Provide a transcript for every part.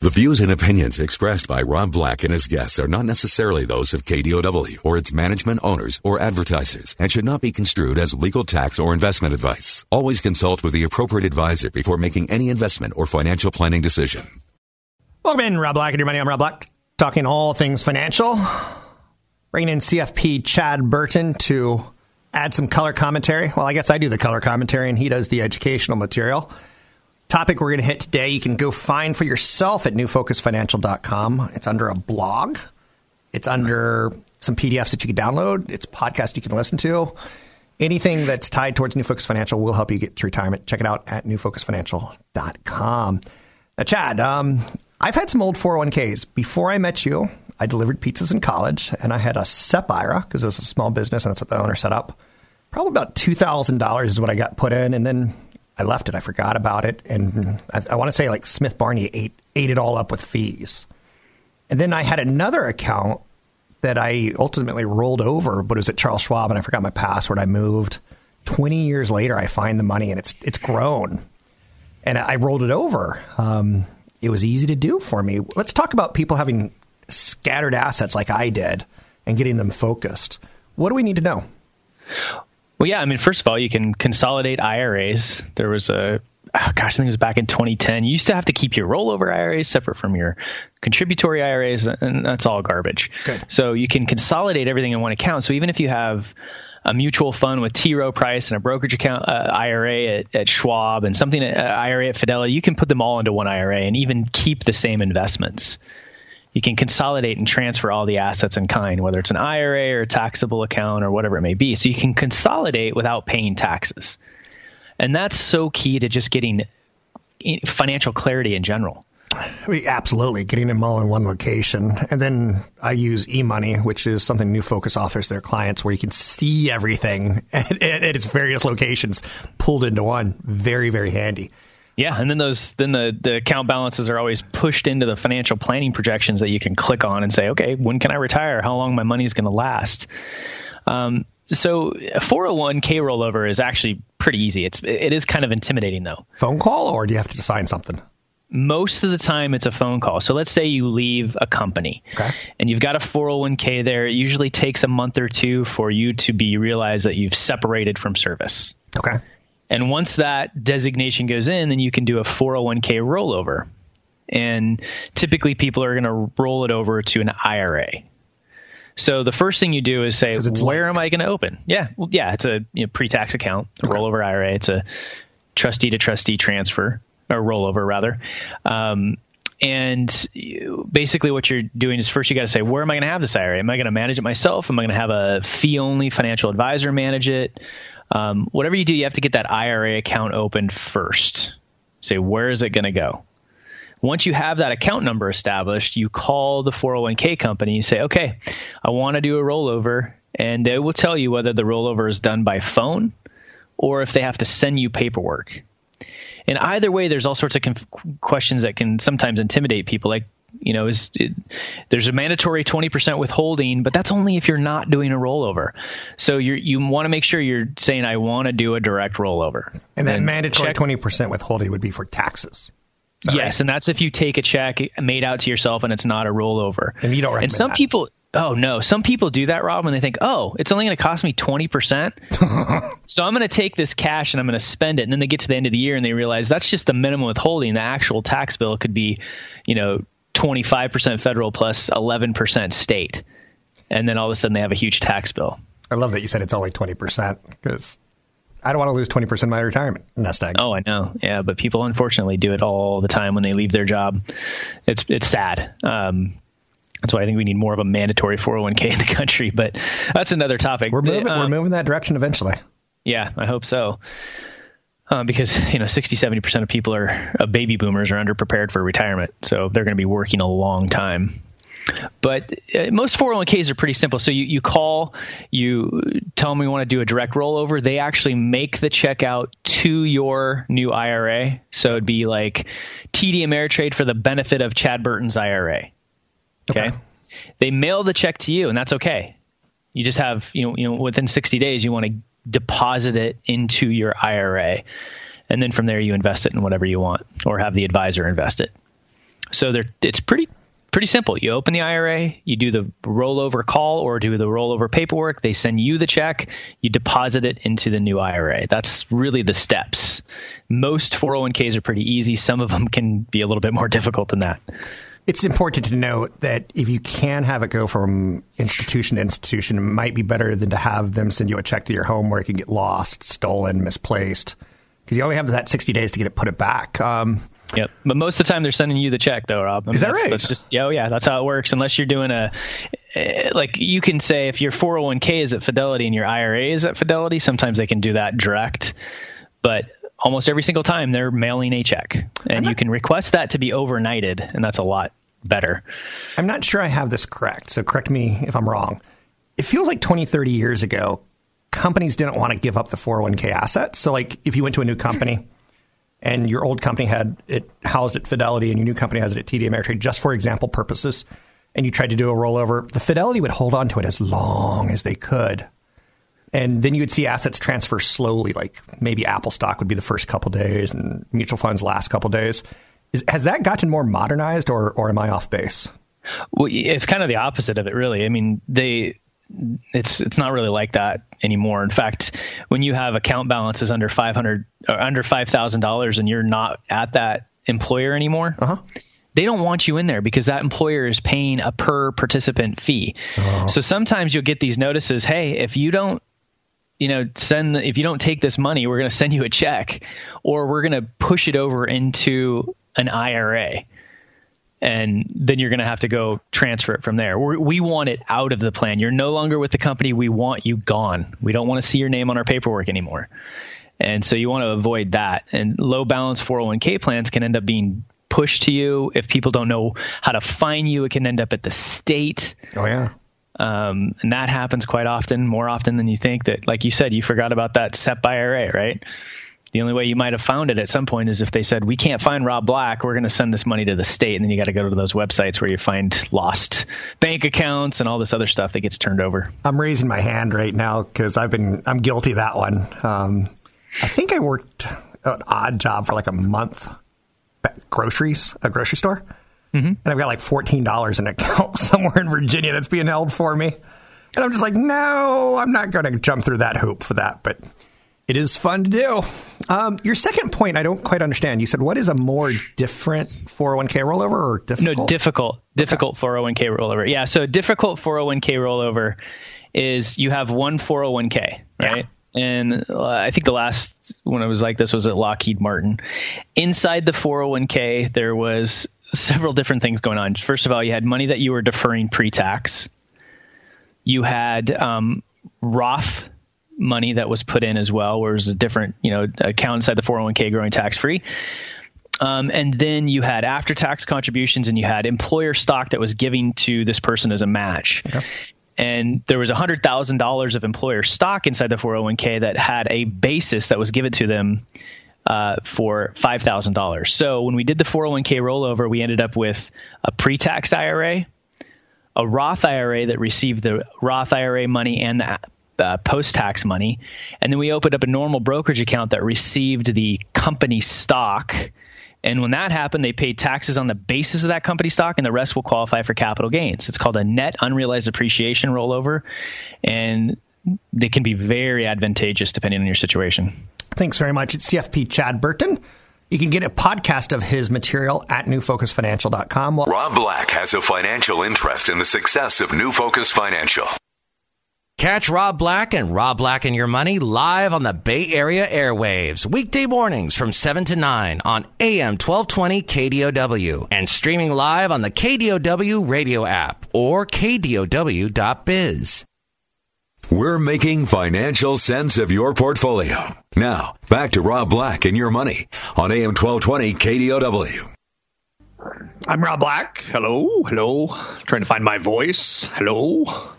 The views and opinions expressed by Rob Black and his guests are not necessarily those of KDOW or its management owners or advertisers and should not be construed as legal tax or investment advice. Always consult with the appropriate advisor before making any investment or financial planning decision. Welcome in, Rob Black and your money. I'm Rob Black, talking all things financial. Bringing in CFP Chad Burton to add some color commentary. Well, I guess I do the color commentary and he does the educational material topic we're going to hit today, you can go find for yourself at newfocusfinancial.com. It's under a blog. It's under some PDFs that you can download. It's podcast you can listen to. Anything that's tied towards New Focus Financial will help you get to retirement. Check it out at newfocusfinancial.com. Now, Chad, um, I've had some old 401ks. Before I met you, I delivered pizzas in college, and I had a SEP IRA because it was a small business, and that's what the owner set up. Probably about $2,000 is what I got put in, and then I left it. I forgot about it, and I, I want to say like Smith Barney ate ate it all up with fees. And then I had another account that I ultimately rolled over, but it was at Charles Schwab, and I forgot my password. I moved. Twenty years later, I find the money, and it's it's grown, and I rolled it over. Um, it was easy to do for me. Let's talk about people having scattered assets like I did and getting them focused. What do we need to know? Well, yeah, I mean, first of all, you can consolidate IRAs. There was a oh gosh, I think it was back in 2010. You used to have to keep your rollover IRAs separate from your contributory IRAs, and that's all garbage. Good. So you can consolidate everything in one account. So even if you have a mutual fund with T. Rowe Price and a brokerage account uh, IRA at, at, Schwab and something uh, IRA at Fidelity, you can put them all into one IRA and even keep the same investments you can consolidate and transfer all the assets in kind, whether it's an IRA or a taxable account or whatever it may be. So you can consolidate without paying taxes. And that's so key to just getting financial clarity in general. Absolutely, getting them all in one location. And then I use eMoney, which is something New Focus offers their clients where you can see everything at, at, its various locations pulled into one. Very, very handy. Yeah, and then those then the the account balances are always pushed into the financial planning projections that you can click on and say, okay, when can I retire? How long my money is going to last? Um, so a 401k rollover is actually pretty easy. It's it is kind of intimidating though. Phone call or do you have to sign something? Most of the time it's a phone call. So let's say you leave a company okay. and you've got a 401k there. It usually takes a month or two for you to be realized that you've separated from service. Okay. And once that designation goes in, then you can do a 401k rollover. And typically people are going to roll it over to an IRA. So the first thing you do is say, where am I going to open? Yeah. Well, yeah. It's a you know, pre-tax account, a okay. rollover IRA. It's a trustee to trustee transfer or rollover rather. Um, and basically, what you're doing is first you got to say, where am I going to have this IRA? Am I going to manage it myself? Am I going to have a fee only financial advisor manage it? Um, whatever you do, you have to get that IRA account opened first. Say, where is it going to go? Once you have that account number established, you call the 401k company and say, okay, I want to do a rollover. And they will tell you whether the rollover is done by phone or if they have to send you paperwork. And either way, there's all sorts of conf- questions that can sometimes intimidate people. Like, you know, is it, there's a mandatory 20% withholding, but that's only if you're not doing a rollover. So you you want to make sure you're saying I want to do a direct rollover. And that mandatory check, 20% withholding would be for taxes. Yes, right? and that's if you take a check made out to yourself and it's not a rollover. And you don't And some that. people Oh no! Some people do that, Rob, and they think, "Oh, it's only going to cost me twenty percent, so I'm going to take this cash and I'm going to spend it." And then they get to the end of the year and they realize that's just the minimum withholding. The actual tax bill could be, you know, 25% federal plus 11% state. And then all of a sudden they have a huge tax bill. I love that you said it's only 20% because I don't want to lose 20% of my retirement nest egg. Oh, I know. Yeah, but people unfortunately do it all the time when they leave their job. It's it's sad. Um, that's why I think we need more of a mandatory 401k in the country, but that's another topic. We're moving, uh, we're moving that direction eventually. Yeah, I hope so. Uh, because you know 60 70% of people are uh, baby boomers are underprepared for retirement so they're going to be working a long time but uh, most 401ks are pretty simple. So you, you call, you tell them you want to do a direct rollover. They actually make the check out to your new IRA. So it'd be like TD Ameritrade for the benefit of Chad Burton's IRA. Okay. okay. They mail the check to you, and that's okay. You just have, you know, you know, within 60 days, you want to deposit it into your IRA. And then from there, you invest it in whatever you want or have the advisor invest it. So it's pretty pretty simple. You open the IRA, you do the rollover call or do the rollover paperwork. They send you the check, you deposit it into the new IRA. That's really the steps. Most 401ks are pretty easy. Some of them can be a little bit more difficult than that. It's important to note that if you can have it go from institution to institution, it might be better than to have them send you a check to your home where it can get lost, stolen, misplaced, because you only have that 60 days to get it put it back. Um, Yep. But most of the time they're sending you the check though, Rob. I mean, Is that that's, right? That's just yeah, oh yeah, that's how it works. Unless you're doing a eh, like you can say if your 401k is at Fidelity and your IRA is at Fidelity, sometimes they can do that direct. But almost every single time they're mailing a check, and not, you can request that to be overnighted, and that's a lot better. I'm not sure I have this correct, so correct me if I'm wrong. It feels like 20, 30 years ago, companies didn't want to give up the 401k assets. So, like, if you went to a new company and your old company had it housed at Fidelity and your new company has it at TD Ameritrade, just for example purposes, and you tried to do a rollover, the Fidelity would hold on to it as long as they could. And then you would see assets transfer slowly, like maybe Apple stock would be the first couple days and mutual funds last couple days. Is, has that gotten more modernized, or or am I off base? Well, it's kind of the opposite of it, really. I mean, they it's it's not really like that anymore. In fact, when you have account balances under five hundred or under five thousand dollars, and you're not at that employer anymore, uh-huh. they don't want you in there because that employer is paying a per participant fee. Oh. So sometimes you'll get these notices: Hey, if you don't you know send the, if you don't take this money we're going to send you a check or we're going to push it over into an IRA and then you're going to have to go transfer it from there. We're, we want it out of the plan. You're no longer with the company. We want you gone. We don't want to see your name on our paperwork anymore. And so you want to avoid that. And low balance 401k plans can end up being pushed to you. If people don't know how to find you, it can end up at the state. Oh, yeah. Um, and that happens quite often, more often than you think. That, like you said, you forgot about that SEP IRA, right? The only way you might have found it at some point is if they said, "We can't find Rob Black. We're going to send this money to the state," and then you got to go to those websites where you find lost bank accounts and all this other stuff that gets turned over. I'm raising my hand right now because I've been I'm guilty of that one. Um, I think I worked an odd job for like a month, groceries, a grocery store, mm-hmm. and I've got like fourteen dollars in an account somewhere in Virginia that's being held for me, and I'm just like, no, I'm not going to jump through that hoop for that, but it is fun to do. Um, your second point, I don't quite understand. You said, what is a more different 401k rollover or difficult? No, difficult. Difficult okay. 401k rollover. Yeah. So, difficult 401k rollover is you have one 401k, right? Yeah. And uh, I think the last one it was like this was at Lockheed Martin. Inside the 401k, there was several different things going on. First of all, you had money that you were deferring pre tax, you had um, Roth money that was put in as well, where there's a different you know account inside the 401k growing tax free. Um, and then you had after tax contributions and you had employer stock that was giving to this person as a match. Okay. And there was $100,000 of employer stock inside the 401k that had a basis that was given to them uh, for $5,000. So when we did the 401k rollover, we ended up with a pre tax IRA, a Roth IRA that received the Roth IRA money and the uh, post tax money. And then we opened up a normal brokerage account that received the company stock. And when that happened, they paid taxes on the basis of that company stock, and the rest will qualify for capital gains. It's called a net unrealized appreciation rollover, and they can be very advantageous depending on your situation. Thanks very much. It's CFP Chad Burton. You can get a podcast of his material at newfocusfinancial.com. Rob Black has a financial interest in the success of New Focus Financial. Catch Rob Black and Rob Black and Your Money live on the Bay Area airwaves, weekday mornings from 7 to 9 on AM 1220 KDOW and streaming live on the KDOW radio app or KDOW.biz. We're making financial sense of your portfolio. Now, back to Rob Black and your money on AM 1220 KDOW. I'm Rob Black. Hello, hello. Trying to find my voice. Hello.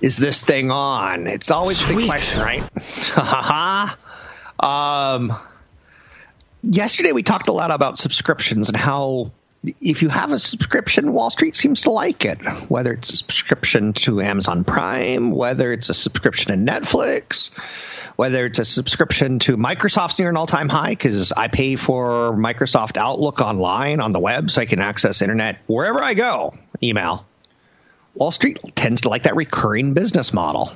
Is this thing on? It's always a big question, right? um, yesterday we talked a lot about subscriptions and how if you have a subscription, Wall Street seems to like it. Whether it's a subscription to Amazon Prime, whether it's a subscription to Netflix, whether it's a subscription to Microsoft's near an all time high because I pay for Microsoft Outlook online on the web so I can access internet wherever I go, email. Wall Street tends to like that recurring business model.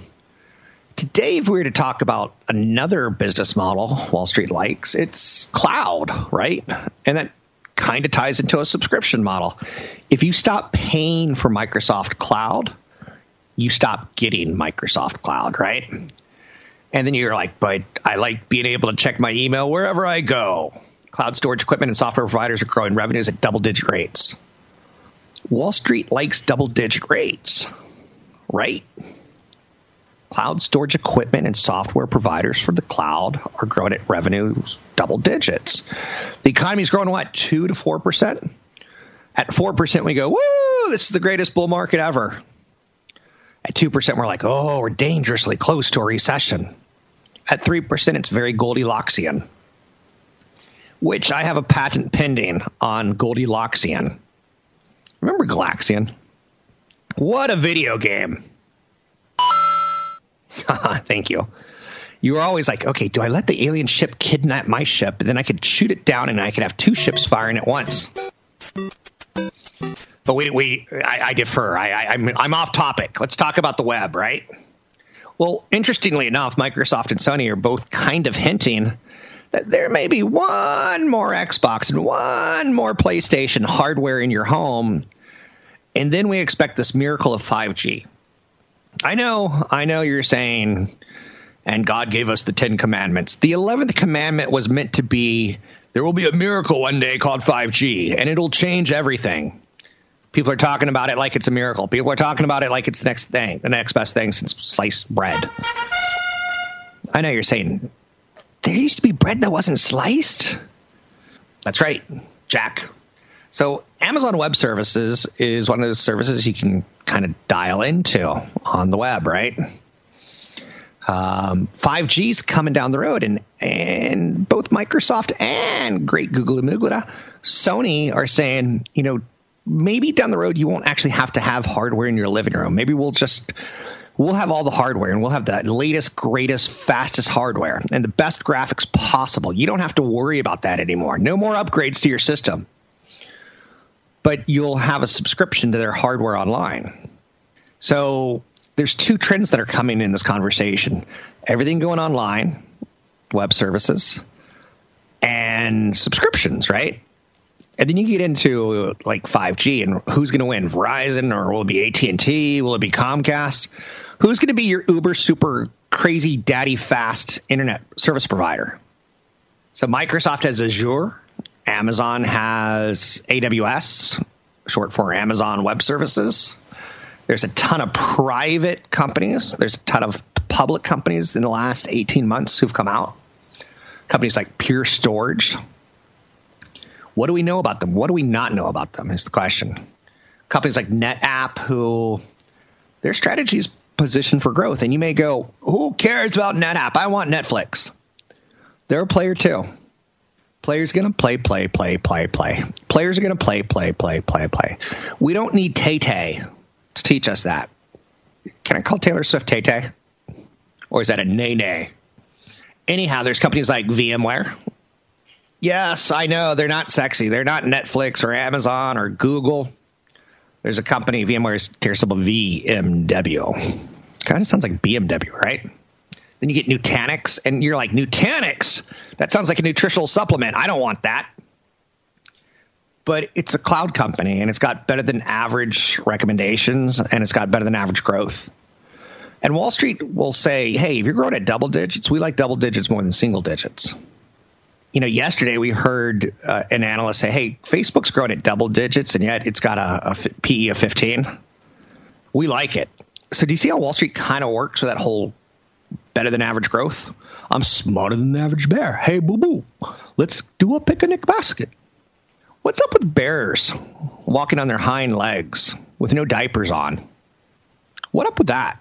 Today, if we were to talk about another business model Wall Street likes, it's cloud, right? And that kind of ties into a subscription model. If you stop paying for Microsoft Cloud, you stop getting Microsoft Cloud, right? And then you're like, but I like being able to check my email wherever I go. Cloud storage equipment and software providers are growing revenues at double digit rates. Wall Street likes double digit rates, right? Cloud storage equipment and software providers for the cloud are growing at revenues double digits. The economy is growing what, 2 to 4%? At 4%, we go, woo, this is the greatest bull market ever. At 2%, we're like, oh, we're dangerously close to a recession. At 3%, it's very Goldilocksian, which I have a patent pending on Goldilocksian. Remember Galaxian? What a video game. Thank you. You were always like, okay, do I let the alien ship kidnap my ship? And then I could shoot it down and I could have two ships firing at once. But we, we I, I defer. I, I, I'm, I'm off topic. Let's talk about the web, right? Well, interestingly enough, Microsoft and Sony are both kind of hinting that there may be one more Xbox and one more PlayStation hardware in your home. And then we expect this miracle of 5G. I know, I know you're saying, and God gave us the Ten Commandments. The 11th commandment was meant to be there will be a miracle one day called 5G, and it'll change everything. People are talking about it like it's a miracle. People are talking about it like it's the next thing, the next best thing since sliced bread. I know you're saying there used to be bread that wasn't sliced. That's right, Jack. So Amazon Web Services is one of those services you can kind of dial into on the web, right? Um, 5G is coming down the road, and and both Microsoft and great Google Amugla, Sony are saying, you know, maybe down the road you won't actually have to have hardware in your living room. Maybe we'll just we'll have all the hardware and we'll have the latest, greatest, fastest hardware and the best graphics possible. You don't have to worry about that anymore. No more upgrades to your system. But you'll have a subscription to their hardware online. So there's two trends that are coming in this conversation. Everything going online, web services, and subscriptions, right? And then you get into like 5G and who's going to win, Verizon or will it be AT&T? Will it be Comcast? Who's going to be your uber super crazy daddy fast internet service provider? So Microsoft has Azure, Amazon has AWS, short for Amazon Web Services. There's a ton of private companies. There's a ton of public companies in the last 18 months who've come out. Companies like Pure Storage, what do we know about them? What do we not know about them? Is the question. Companies like NetApp, who their strategy is positioned for growth, and you may go, "Who cares about NetApp? I want Netflix." They're a player too. Players going to play, play, play, play, play. Players are going to play, play, play, play, play. We don't need Tay Tay to teach us that. Can I call Taylor Swift Tay Tay? Or is that a nay nay? Anyhow, there's companies like VMware, Yes, I know they're not sexy. They're not Netflix or Amazon or Google. There's a company, VMware's ticker symbol VMW. Kind of sounds like BMW, right? Then you get Nutanix, and you're like, Nutanix? That sounds like a nutritional supplement. I don't want that. But it's a cloud company, and it's got better than average recommendations, and it's got better than average growth. And Wall Street will say, hey, if you're growing at double digits, we like double digits more than single digits you know, yesterday we heard uh, an analyst say, "Hey, Facebook's growing at double digits, and yet it's got a, a PE of 15." We like it. So do you see how Wall Street kind of works with that whole better than average growth? I'm smarter than the average bear. Hey, boo boo, let's do a picnic basket. What's up with bears walking on their hind legs with no diapers on? What up with that?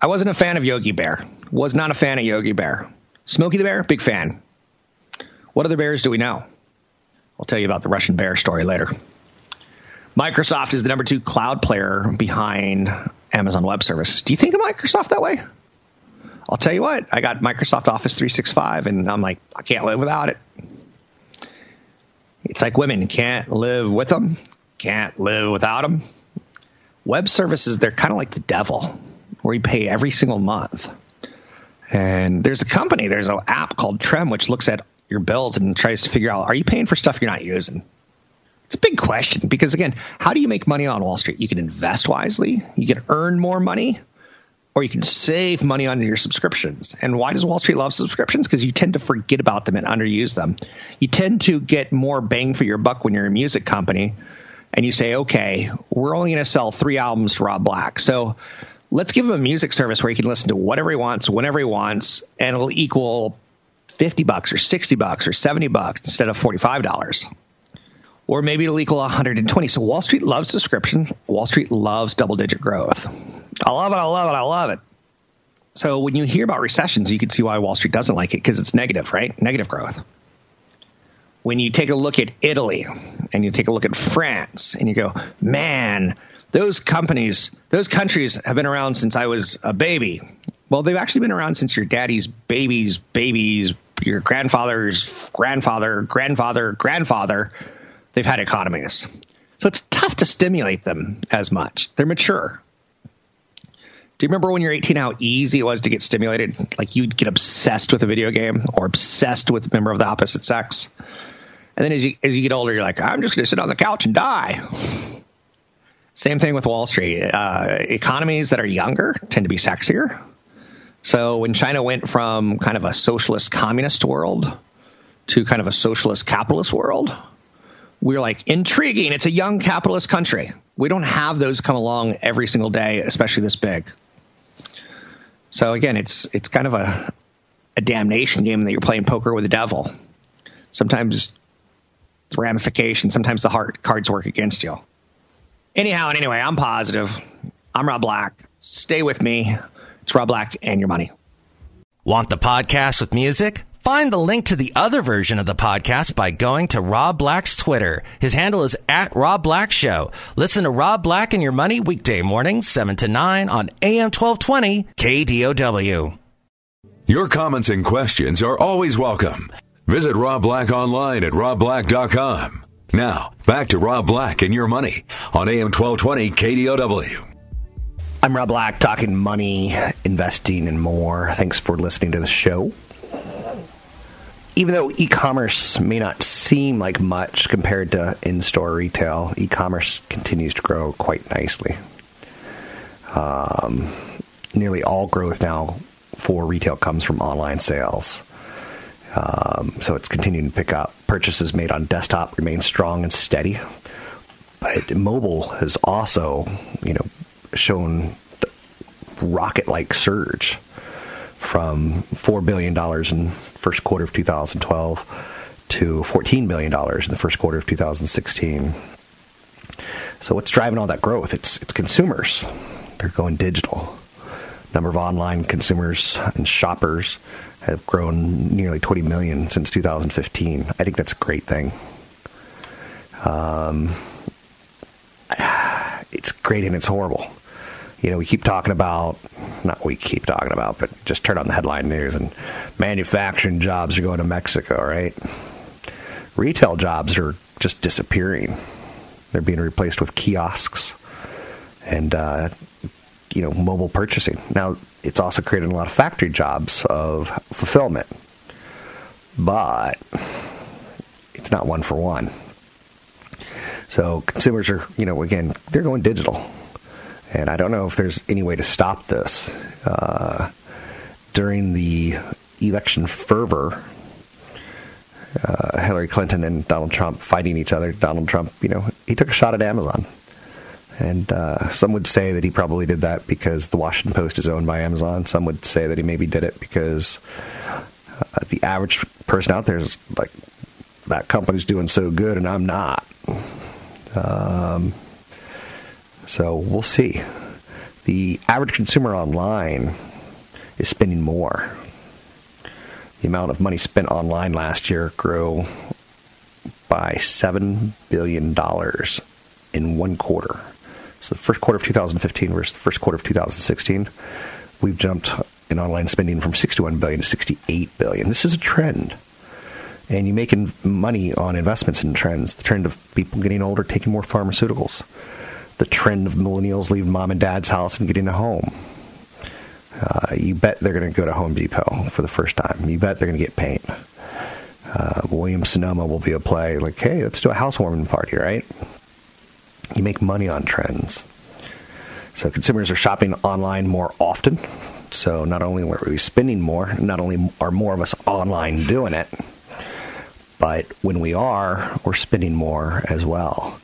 I wasn't a fan of Yogi Bear. Was not a fan of Yogi Bear. Smokey the Bear, big fan. What other bears do we know? I'll tell you about the Russian bear story later. Microsoft is the number two cloud player behind Amazon Web Services. Do you think of Microsoft that way? I'll tell you what, I got Microsoft Office 365 and I'm like, I can't live without it. It's like women, can't live with them, can't live without them. Web services, they're kind of like the devil, where you pay every single month. And there's a company, there's an app called Trim, which looks at your bills and tries to figure out are you paying for stuff you're not using? It's a big question because, again, how do you make money on Wall Street? You can invest wisely, you can earn more money, or you can save money on your subscriptions. And why does Wall Street love subscriptions? Because you tend to forget about them and underuse them. You tend to get more bang for your buck when you're a music company and you say, okay, we're only going to sell three albums to Rob Black. So let's give him a music service where he can listen to whatever he wants, whenever he wants, and it'll equal 50 bucks or 60 bucks or 70 bucks instead of $45 or maybe it'll equal 120. So Wall Street loves subscription. Wall Street loves double digit growth. I love it. I love it. I love it. So when you hear about recessions, you can see why Wall Street doesn't like it because it's negative, right? Negative growth. When you take a look at Italy and you take a look at France and you go, man, those companies, those countries have been around since I was a baby. Well, they've actually been around since your daddy's baby's babies, your grandfather's grandfather, grandfather, grandfather. They've had economies. So it's tough to stimulate them as much. They're mature. Do you remember when you're 18 how easy it was to get stimulated? Like you'd get obsessed with a video game or obsessed with a member of the opposite sex. And then as you as you get older, you're like, I'm just going to sit on the couch and die. Same thing with Wall Street. Uh, economies that are younger tend to be sexier. So when China went from kind of a socialist communist world to kind of a socialist capitalist world, we are like, intriguing. It's a young capitalist country. We don't have those come along every single day, especially this big. So again, it's it's kind of a a damnation game that you're playing poker with the devil. Sometimes the ramifications, sometimes the heart cards work against you. Anyhow and anyway, I'm positive. I'm Rob Black. Stay with me. It's Rob Black and your money. Want the podcast with music? Find the link to the other version of the podcast by going to Rob Black's Twitter. His handle is at Rob Black Show. Listen to Rob Black and Your Money weekday mornings, 7 to 9 on AM 1220 KDOW. Your comments and questions are always welcome. Visit Rob Black online at robblack.com. Now, back to Rob Black and Your Money on AM 1220 KDOW. I'm Rob Black, talking money, investing, and more. Thanks for listening to the show even though e-commerce may not seem like much compared to in-store retail, e-commerce continues to grow quite nicely. Um, nearly all growth now for retail comes from online sales. Um, so it's continuing to pick up. Purchases made on desktop remain strong and steady, but mobile has also, you know, shown rocket-like surge from four billion dollars in first quarter of 2012 to $14 million in the first quarter of 2016. So what's driving all that growth? It's it's consumers. They're going digital. Number of online consumers and shoppers have grown nearly 20 million since 2015. I think that's a great thing. Um, it's great and it's horrible you know, we keep talking about, not what we keep talking about, but just turn on the headline news and manufacturing jobs are going to Mexico, right? Retail jobs are just disappearing. They're being replaced with kiosks and, uh, you know, mobile purchasing. Now, it's also creating a lot of factory jobs of fulfillment, but it's not one for one. So consumers are, you know, again, they're going digital and I don't know if there's any way to stop this. Uh, during the election fervor, uh, Hillary Clinton and Donald Trump fighting each other. Donald Trump, you know, he took a shot at Amazon. And uh, some would say that he probably did that because the Washington Post is owned by Amazon. Some would say that he maybe did it because uh, the average person out there is like, that company's doing so good and I'm not. Um, so we'll see. The average consumer online is spending more. The amount of money spent online last year grew by $7 billion in one quarter. So the first quarter of 2015 versus the first quarter of 2016, we've jumped in online spending from 61 billion to 68 billion. This is a trend. And you're making money on investments in trends. The trend of people getting older, taking more pharmaceuticals. The trend of millennials leaving mom and dad's house and getting a home. Uh, you bet they're going to go to Home Depot for the first time. You bet they're going to get paint. Uh, William Sonoma will be a play like, hey, let's do a housewarming party, right? You make money on trends. So consumers are shopping online more often. So not only are we spending more, not only are more of us online doing it, but when we are, we're spending more as well.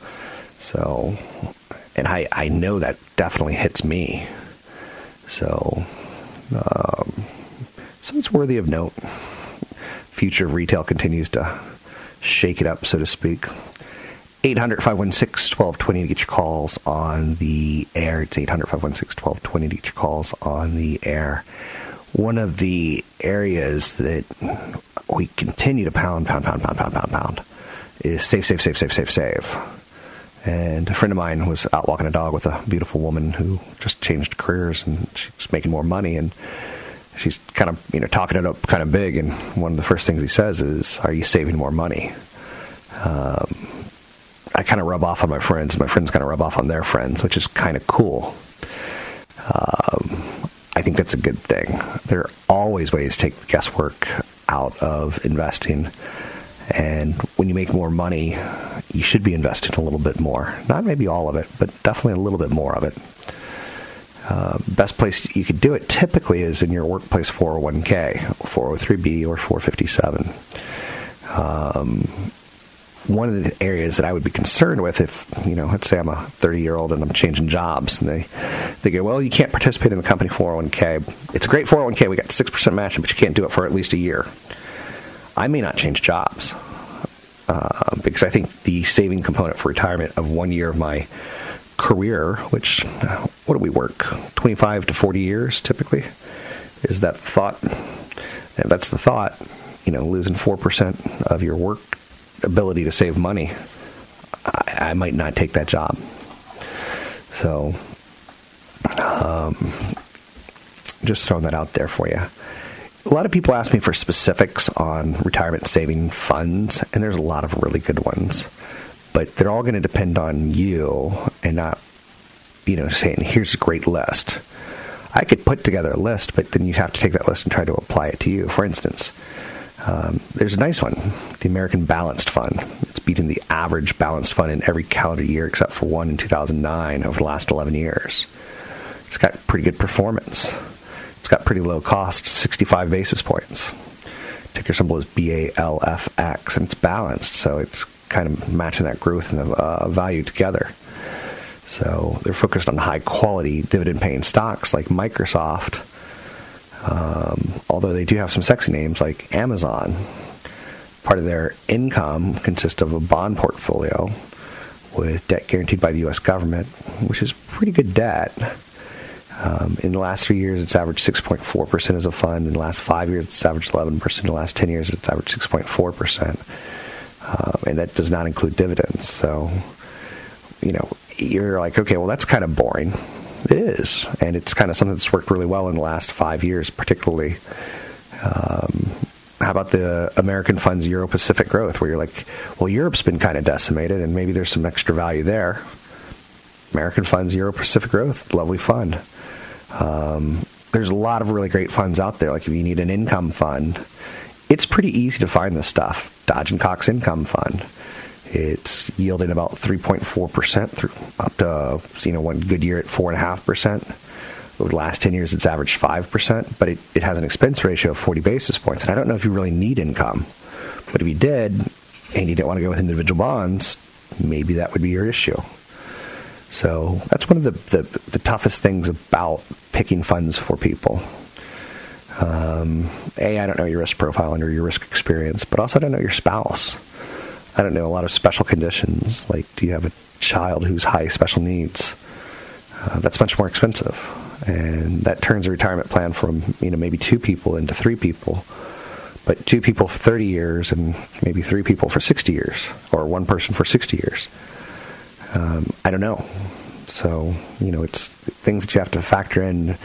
So, and I, I know that definitely hits me. So, um, so it's worthy of note. Future of retail continues to shake it up, so to speak. 800 516 1220 to get your calls on the air. It's 800 516 1220 to get your calls on the air. One of the areas that we continue to pound, pound, pound, pound, pound, pound, pound is save, save, save, save, save, save. And a friend of mine was out walking a dog with a beautiful woman who just changed careers and she's making more money and she's kind of you know talking it up kind of big. And one of the first things he says is, "Are you saving more money?" Um, I kind of rub off on my friends. My friends kind of rub off on their friends, which is kind of cool. Um, I think that's a good thing. There are always ways to take guesswork out of investing. And when you make more money, you should be investing a little bit more. Not maybe all of it, but definitely a little bit more of it. Uh, best place you could do it typically is in your workplace 401k, 403b, or 457. Um, one of the areas that I would be concerned with if, you know, let's say I'm a 30 year old and I'm changing jobs and they, they go, well, you can't participate in the company 401k. It's a great 401k. We got 6% matching, but you can't do it for at least a year. I may not change jobs uh, because I think the saving component for retirement of one year of my career, which, uh, what do we work? 25 to 40 years typically, is that thought. And that's the thought, you know, losing 4% of your work ability to save money, I, I might not take that job. So, um, just throwing that out there for you. A lot of people ask me for specifics on retirement saving funds, and there's a lot of really good ones, but they're all going to depend on you and not, you know, saying, here's a great list. I could put together a list, but then you have to take that list and try to apply it to you. For instance, um, there's a nice one, the American Balanced Fund. It's beaten the average balanced fund in every calendar year except for one in 2009 over the last 11 years. It's got pretty good performance. It's got pretty low cost, 65 basis points. Ticker symbol is BALFX, and it's balanced, so it's kind of matching that growth and the uh, value together. So they're focused on high quality dividend paying stocks like Microsoft um, although they do have some sexy names like Amazon. Part of their income consists of a bond portfolio with debt guaranteed by the U.S. government, which is pretty good debt. Um, in the last three years, it's averaged 6.4% as a fund. In the last five years, it's averaged 11%. In the last 10 years, it's averaged 6.4%. Um, and that does not include dividends. So, you know, you're like, okay, well, that's kind of boring. It is, and it's kind of something that's worked really well in the last five years, particularly. Um, how about the American funds Euro Pacific growth, where you're like, well, Europe's been kind of decimated, and maybe there's some extra value there. American funds Euro Pacific growth, lovely fund. Um, there's a lot of really great funds out there. Like if you need an income fund, it's pretty easy to find this stuff. Dodge and Cox Income Fund. It's yielding about 3.4% through up to you know one good year at 4.5%. Over the last 10 years, it's averaged 5%, but it, it has an expense ratio of 40 basis points. And I don't know if you really need income, but if you did and you didn't want to go with individual bonds, maybe that would be your issue. So that's one of the, the, the toughest things about picking funds for people. Um, a, I don't know your risk profile and your risk experience, but also I don't know your spouse. I don't know a lot of special conditions. Like, do you have a child who's high special needs? Uh, that's much more expensive, and that turns a retirement plan from you know maybe two people into three people, but two people for 30 years and maybe three people for 60 years, or one person for 60 years. Um, I don't know. So you know, it's things that you have to factor in.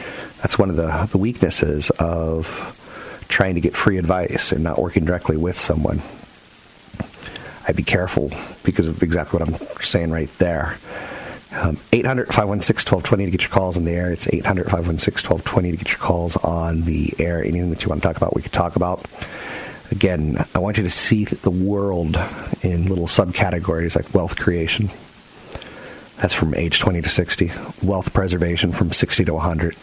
That's one of the the weaknesses of trying to get free advice and not working directly with someone. I'd be careful because of exactly what I'm saying right there. Um, 800 516 1220 to get your calls on the air. It's 800 516 1220 to get your calls on the air. Anything that you want to talk about, we could talk about. Again, I want you to see the world in little subcategories like wealth creation. That's from age 20 to 60. Wealth preservation from 60 to 100.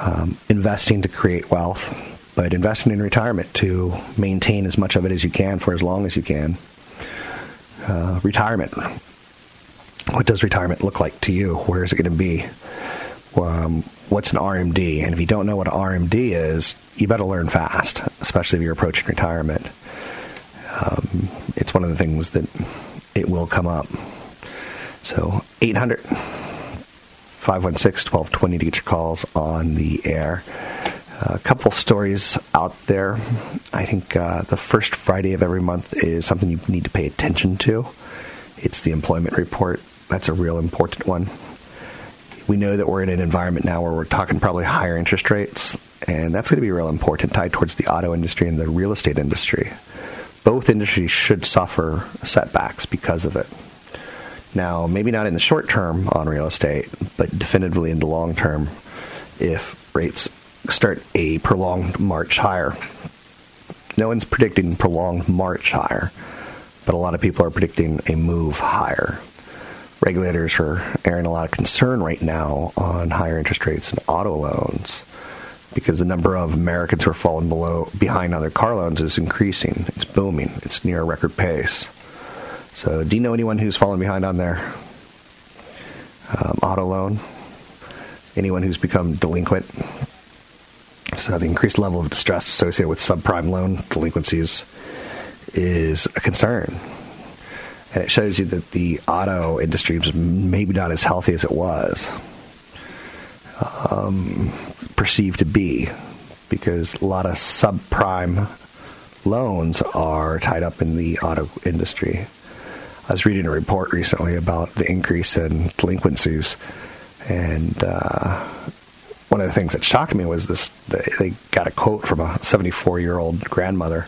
Um, investing to create wealth, but investing in retirement to maintain as much of it as you can for as long as you can. Uh, retirement what does retirement look like to you? Where is it going to be? Um, what's an RMD? And if you don't know what an RMD is, you better learn fast, especially if you're approaching retirement. Um, it's one of the things that it will come up. So 800 516 1220 to get your calls on the air. A couple stories out there. I think uh, the first Friday of every month is something you need to pay attention to. It's the employment report that's a real important one. We know that we're in an environment now where we're talking probably higher interest rates, and that's going to be real important, tied towards the auto industry and the real estate industry. Both industries should suffer setbacks because of it. Now, maybe not in the short term on real estate, but definitively in the long term if rates start a prolonged march higher. No one's predicting prolonged march higher, but a lot of people are predicting a move higher regulators are airing a lot of concern right now on higher interest rates and auto loans because the number of Americans who are falling below behind on their car loans is increasing. It's booming. It's near a record pace. So, do you know anyone who's fallen behind on their um, auto loan? Anyone who's become delinquent? So, the increased level of distress associated with subprime loan delinquencies is a concern and it shows you that the auto industry is maybe not as healthy as it was um, perceived to be, because a lot of subprime loans are tied up in the auto industry. I was reading a report recently about the increase in delinquencies, and uh, one of the things that shocked me was this: they got a quote from a 74-year-old grandmother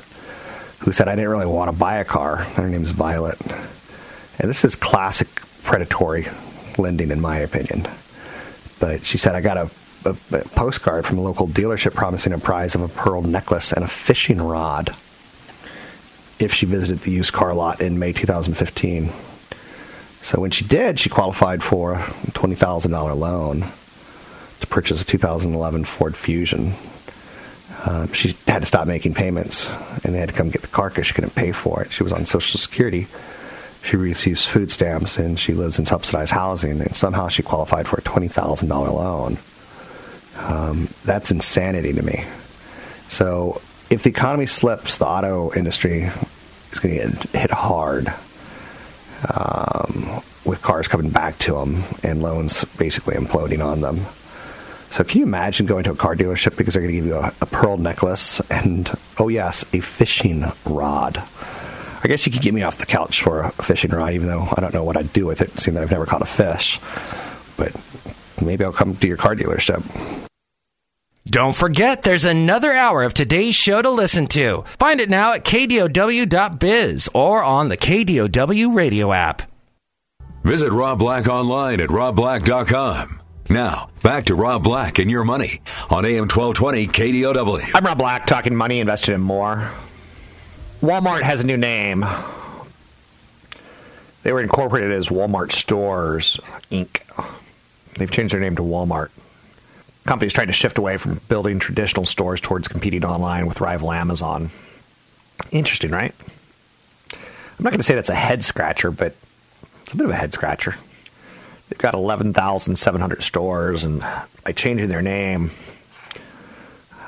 who said, I didn't really want to buy a car. Her name's Violet. And this is classic predatory lending, in my opinion. But she said, I got a, a, a postcard from a local dealership promising a prize of a pearl necklace and a fishing rod if she visited the used car lot in May 2015. So when she did, she qualified for a $20,000 loan to purchase a 2011 Ford Fusion. Um, she had to stop making payments, and they had to come get the car because she couldn't pay for it. She was on Social Security. She receives food stamps, and she lives in subsidized housing, and somehow she qualified for a $20,000 loan. Um, that's insanity to me. So if the economy slips, the auto industry is going to get hit hard um, with cars coming back to them and loans basically imploding on them. So can you imagine going to a car dealership because they're going to give you a, a pearl necklace and, oh yes, a fishing rod. I guess you could get me off the couch for a fishing rod, even though I don't know what I'd do with it, seeing that I've never caught a fish. But maybe I'll come to your car dealership. Don't forget, there's another hour of today's show to listen to. Find it now at kdow.biz or on the KDOW radio app. Visit Rob Black online at robblack.com. Now, back to Rob Black and your money on AM 1220 KDOW. I'm Rob Black, talking money invested in more. Walmart has a new name. They were incorporated as Walmart Stores, Inc. They've changed their name to Walmart. Companies trying to shift away from building traditional stores towards competing online with rival Amazon. Interesting, right? I'm not going to say that's a head scratcher, but it's a bit of a head scratcher. They've got 11,700 stores, and by changing their name,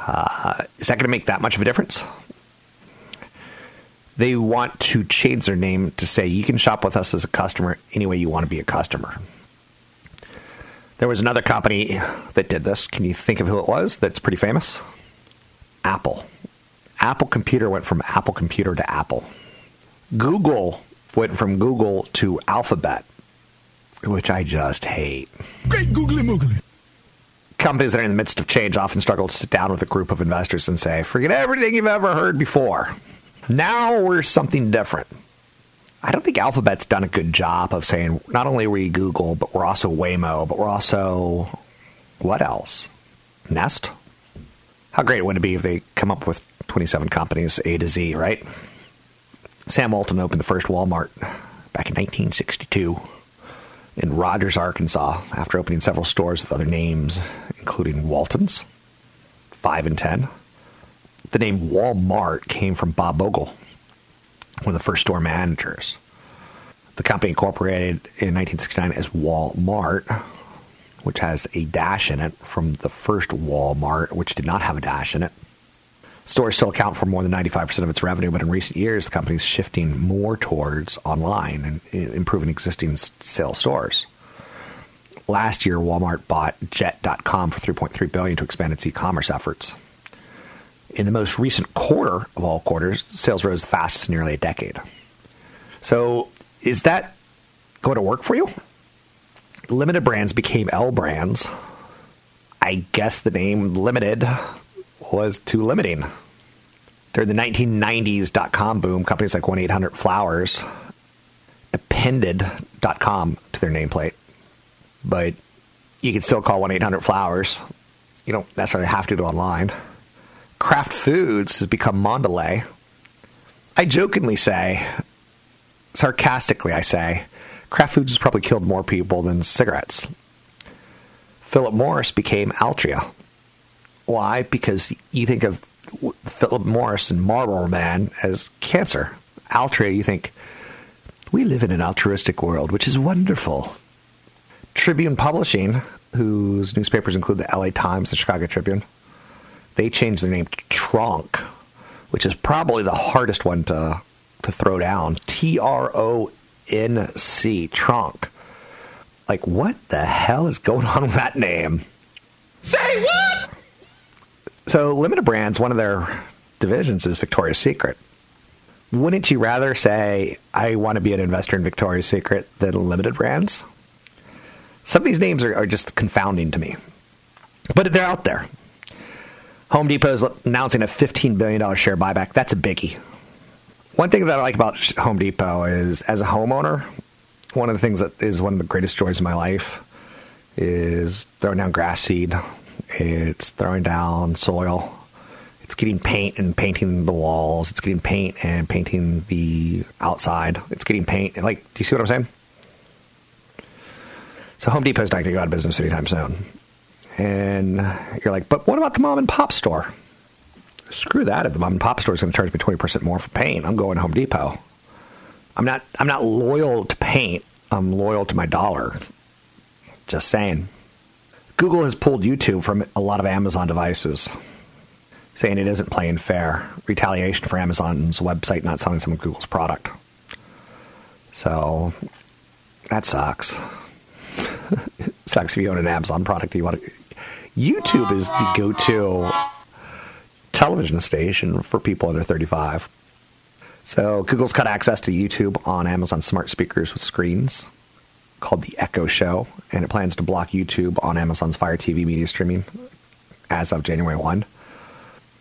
uh, is that going to make that much of a difference? They want to change their name to say you can shop with us as a customer any way you want to be a customer. There was another company that did this. Can you think of who it was that's pretty famous? Apple. Apple Computer went from Apple Computer to Apple. Google went from Google to Alphabet, which I just hate. Great googly moogly. Companies that are in the midst of change often struggle to sit down with a group of investors and say, forget everything you've ever heard before. Now we're something different. I don't think Alphabet's done a good job of saying not only are we Google, but we're also Waymo, but we're also what else? Nest? How great would it be if they come up with 27 companies A to Z, right? Sam Walton opened the first Walmart back in 1962 in Rogers, Arkansas, after opening several stores with other names, including Walton's, 5 and 10. The name Walmart came from Bob Bogle, one of the first store managers. The company incorporated in 1969 as Walmart, which has a dash in it from the first Walmart, which did not have a dash in it. Stores still account for more than 95% of its revenue, but in recent years, the company is shifting more towards online and improving existing sales stores. Last year, Walmart bought Jet.com for 3.3 billion to expand its e-commerce efforts. In the most recent quarter of all quarters, sales rose the fastest in nearly a decade. So, is that going to work for you? Limited brands became L brands. I guess the name Limited was too limiting. During the 1990s dot com boom, companies like 1 800 Flowers appended dot com to their nameplate. But you can still call 1 800 Flowers. You don't necessarily have to do online. Kraft Foods has become Mondelez. I jokingly say, sarcastically, I say, Kraft Foods has probably killed more people than cigarettes. Philip Morris became Altria. Why? Because you think of Philip Morris and Marlboro Man as cancer. Altria, you think, we live in an altruistic world, which is wonderful. Tribune Publishing, whose newspapers include the LA Times and Chicago Tribune, they changed their name to Tronc, which is probably the hardest one to, to throw down. T R O N C, Tronc. Like, what the hell is going on with that name? Say what? So, Limited Brands, one of their divisions is Victoria's Secret. Wouldn't you rather say, I want to be an investor in Victoria's Secret than Limited Brands? Some of these names are, are just confounding to me. But they're out there. Home Depot is announcing a $15 billion share buyback. That's a biggie. One thing that I like about Home Depot is, as a homeowner, one of the things that is one of the greatest joys of my life is throwing down grass seed, it's throwing down soil. It's getting paint and painting the walls. It's getting paint and painting the outside. It's getting paint. Like, do you see what I'm saying? So Home Depot's not going to go out of business anytime soon. And you're like, but what about the mom and pop store? Screw that. If the mom and pop store is going to charge me 20% more for paint, I'm going to Home Depot. I'm not, I'm not loyal to paint. I'm loyal to my dollar. Just saying. Google has pulled YouTube from a lot of Amazon devices, saying it isn't playing fair. Retaliation for Amazon's website not selling some of Google's product. So that sucks. sucks if you own an Amazon product. You want to. YouTube is the go-to television station for people under 35. So Google's cut access to YouTube on Amazon smart speakers with screens called The Echo Show, and it plans to block YouTube on Amazon's Fire TV media streaming as of January 1.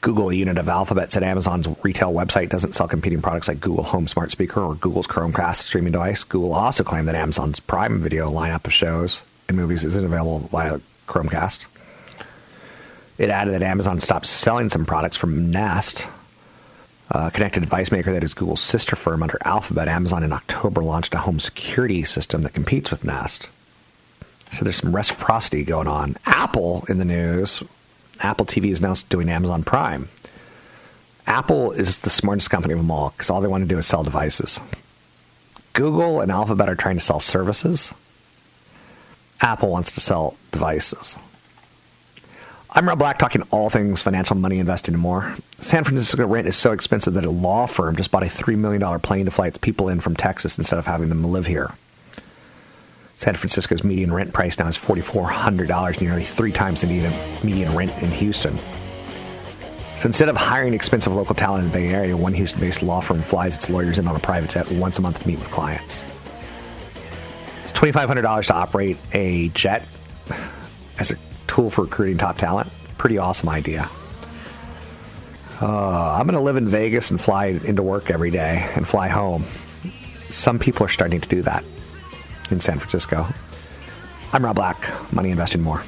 Google, a unit of Alphabet, said Amazon's retail website doesn't sell competing products like Google Home Smart Speaker or Google's Chromecast streaming device. Google also claimed that Amazon's Prime Video lineup of shows and movies isn't available via Chromecast. It added that Amazon stopped selling some products from Nest, a connected device maker that is Google's sister firm under Alphabet. Amazon in October launched a home security system that competes with Nest. So there's some reciprocity going on. Apple in the news. Apple TV is now doing Amazon Prime. Apple is the smartest company of them all because all they want to do is sell devices. Google and Alphabet are trying to sell services. Apple wants to sell devices. I'm Rob Black, talking all things financial, money, investing, and more. San Francisco rent is so expensive that a law firm just bought a $3 million plane to fly its people in from Texas instead of having them live here. San Francisco's median rent price now is $4,400, nearly three times the median rent in Houston. So instead of hiring expensive local talent in the Bay Area, one Houston based law firm flies its lawyers in on a private jet once a month to meet with clients. It's $2,500 to operate a jet as a tool for recruiting top talent. Pretty awesome idea. Uh, I'm going to live in Vegas and fly into work every day and fly home. Some people are starting to do that in San Francisco. I'm Rob Black, Money Investing More.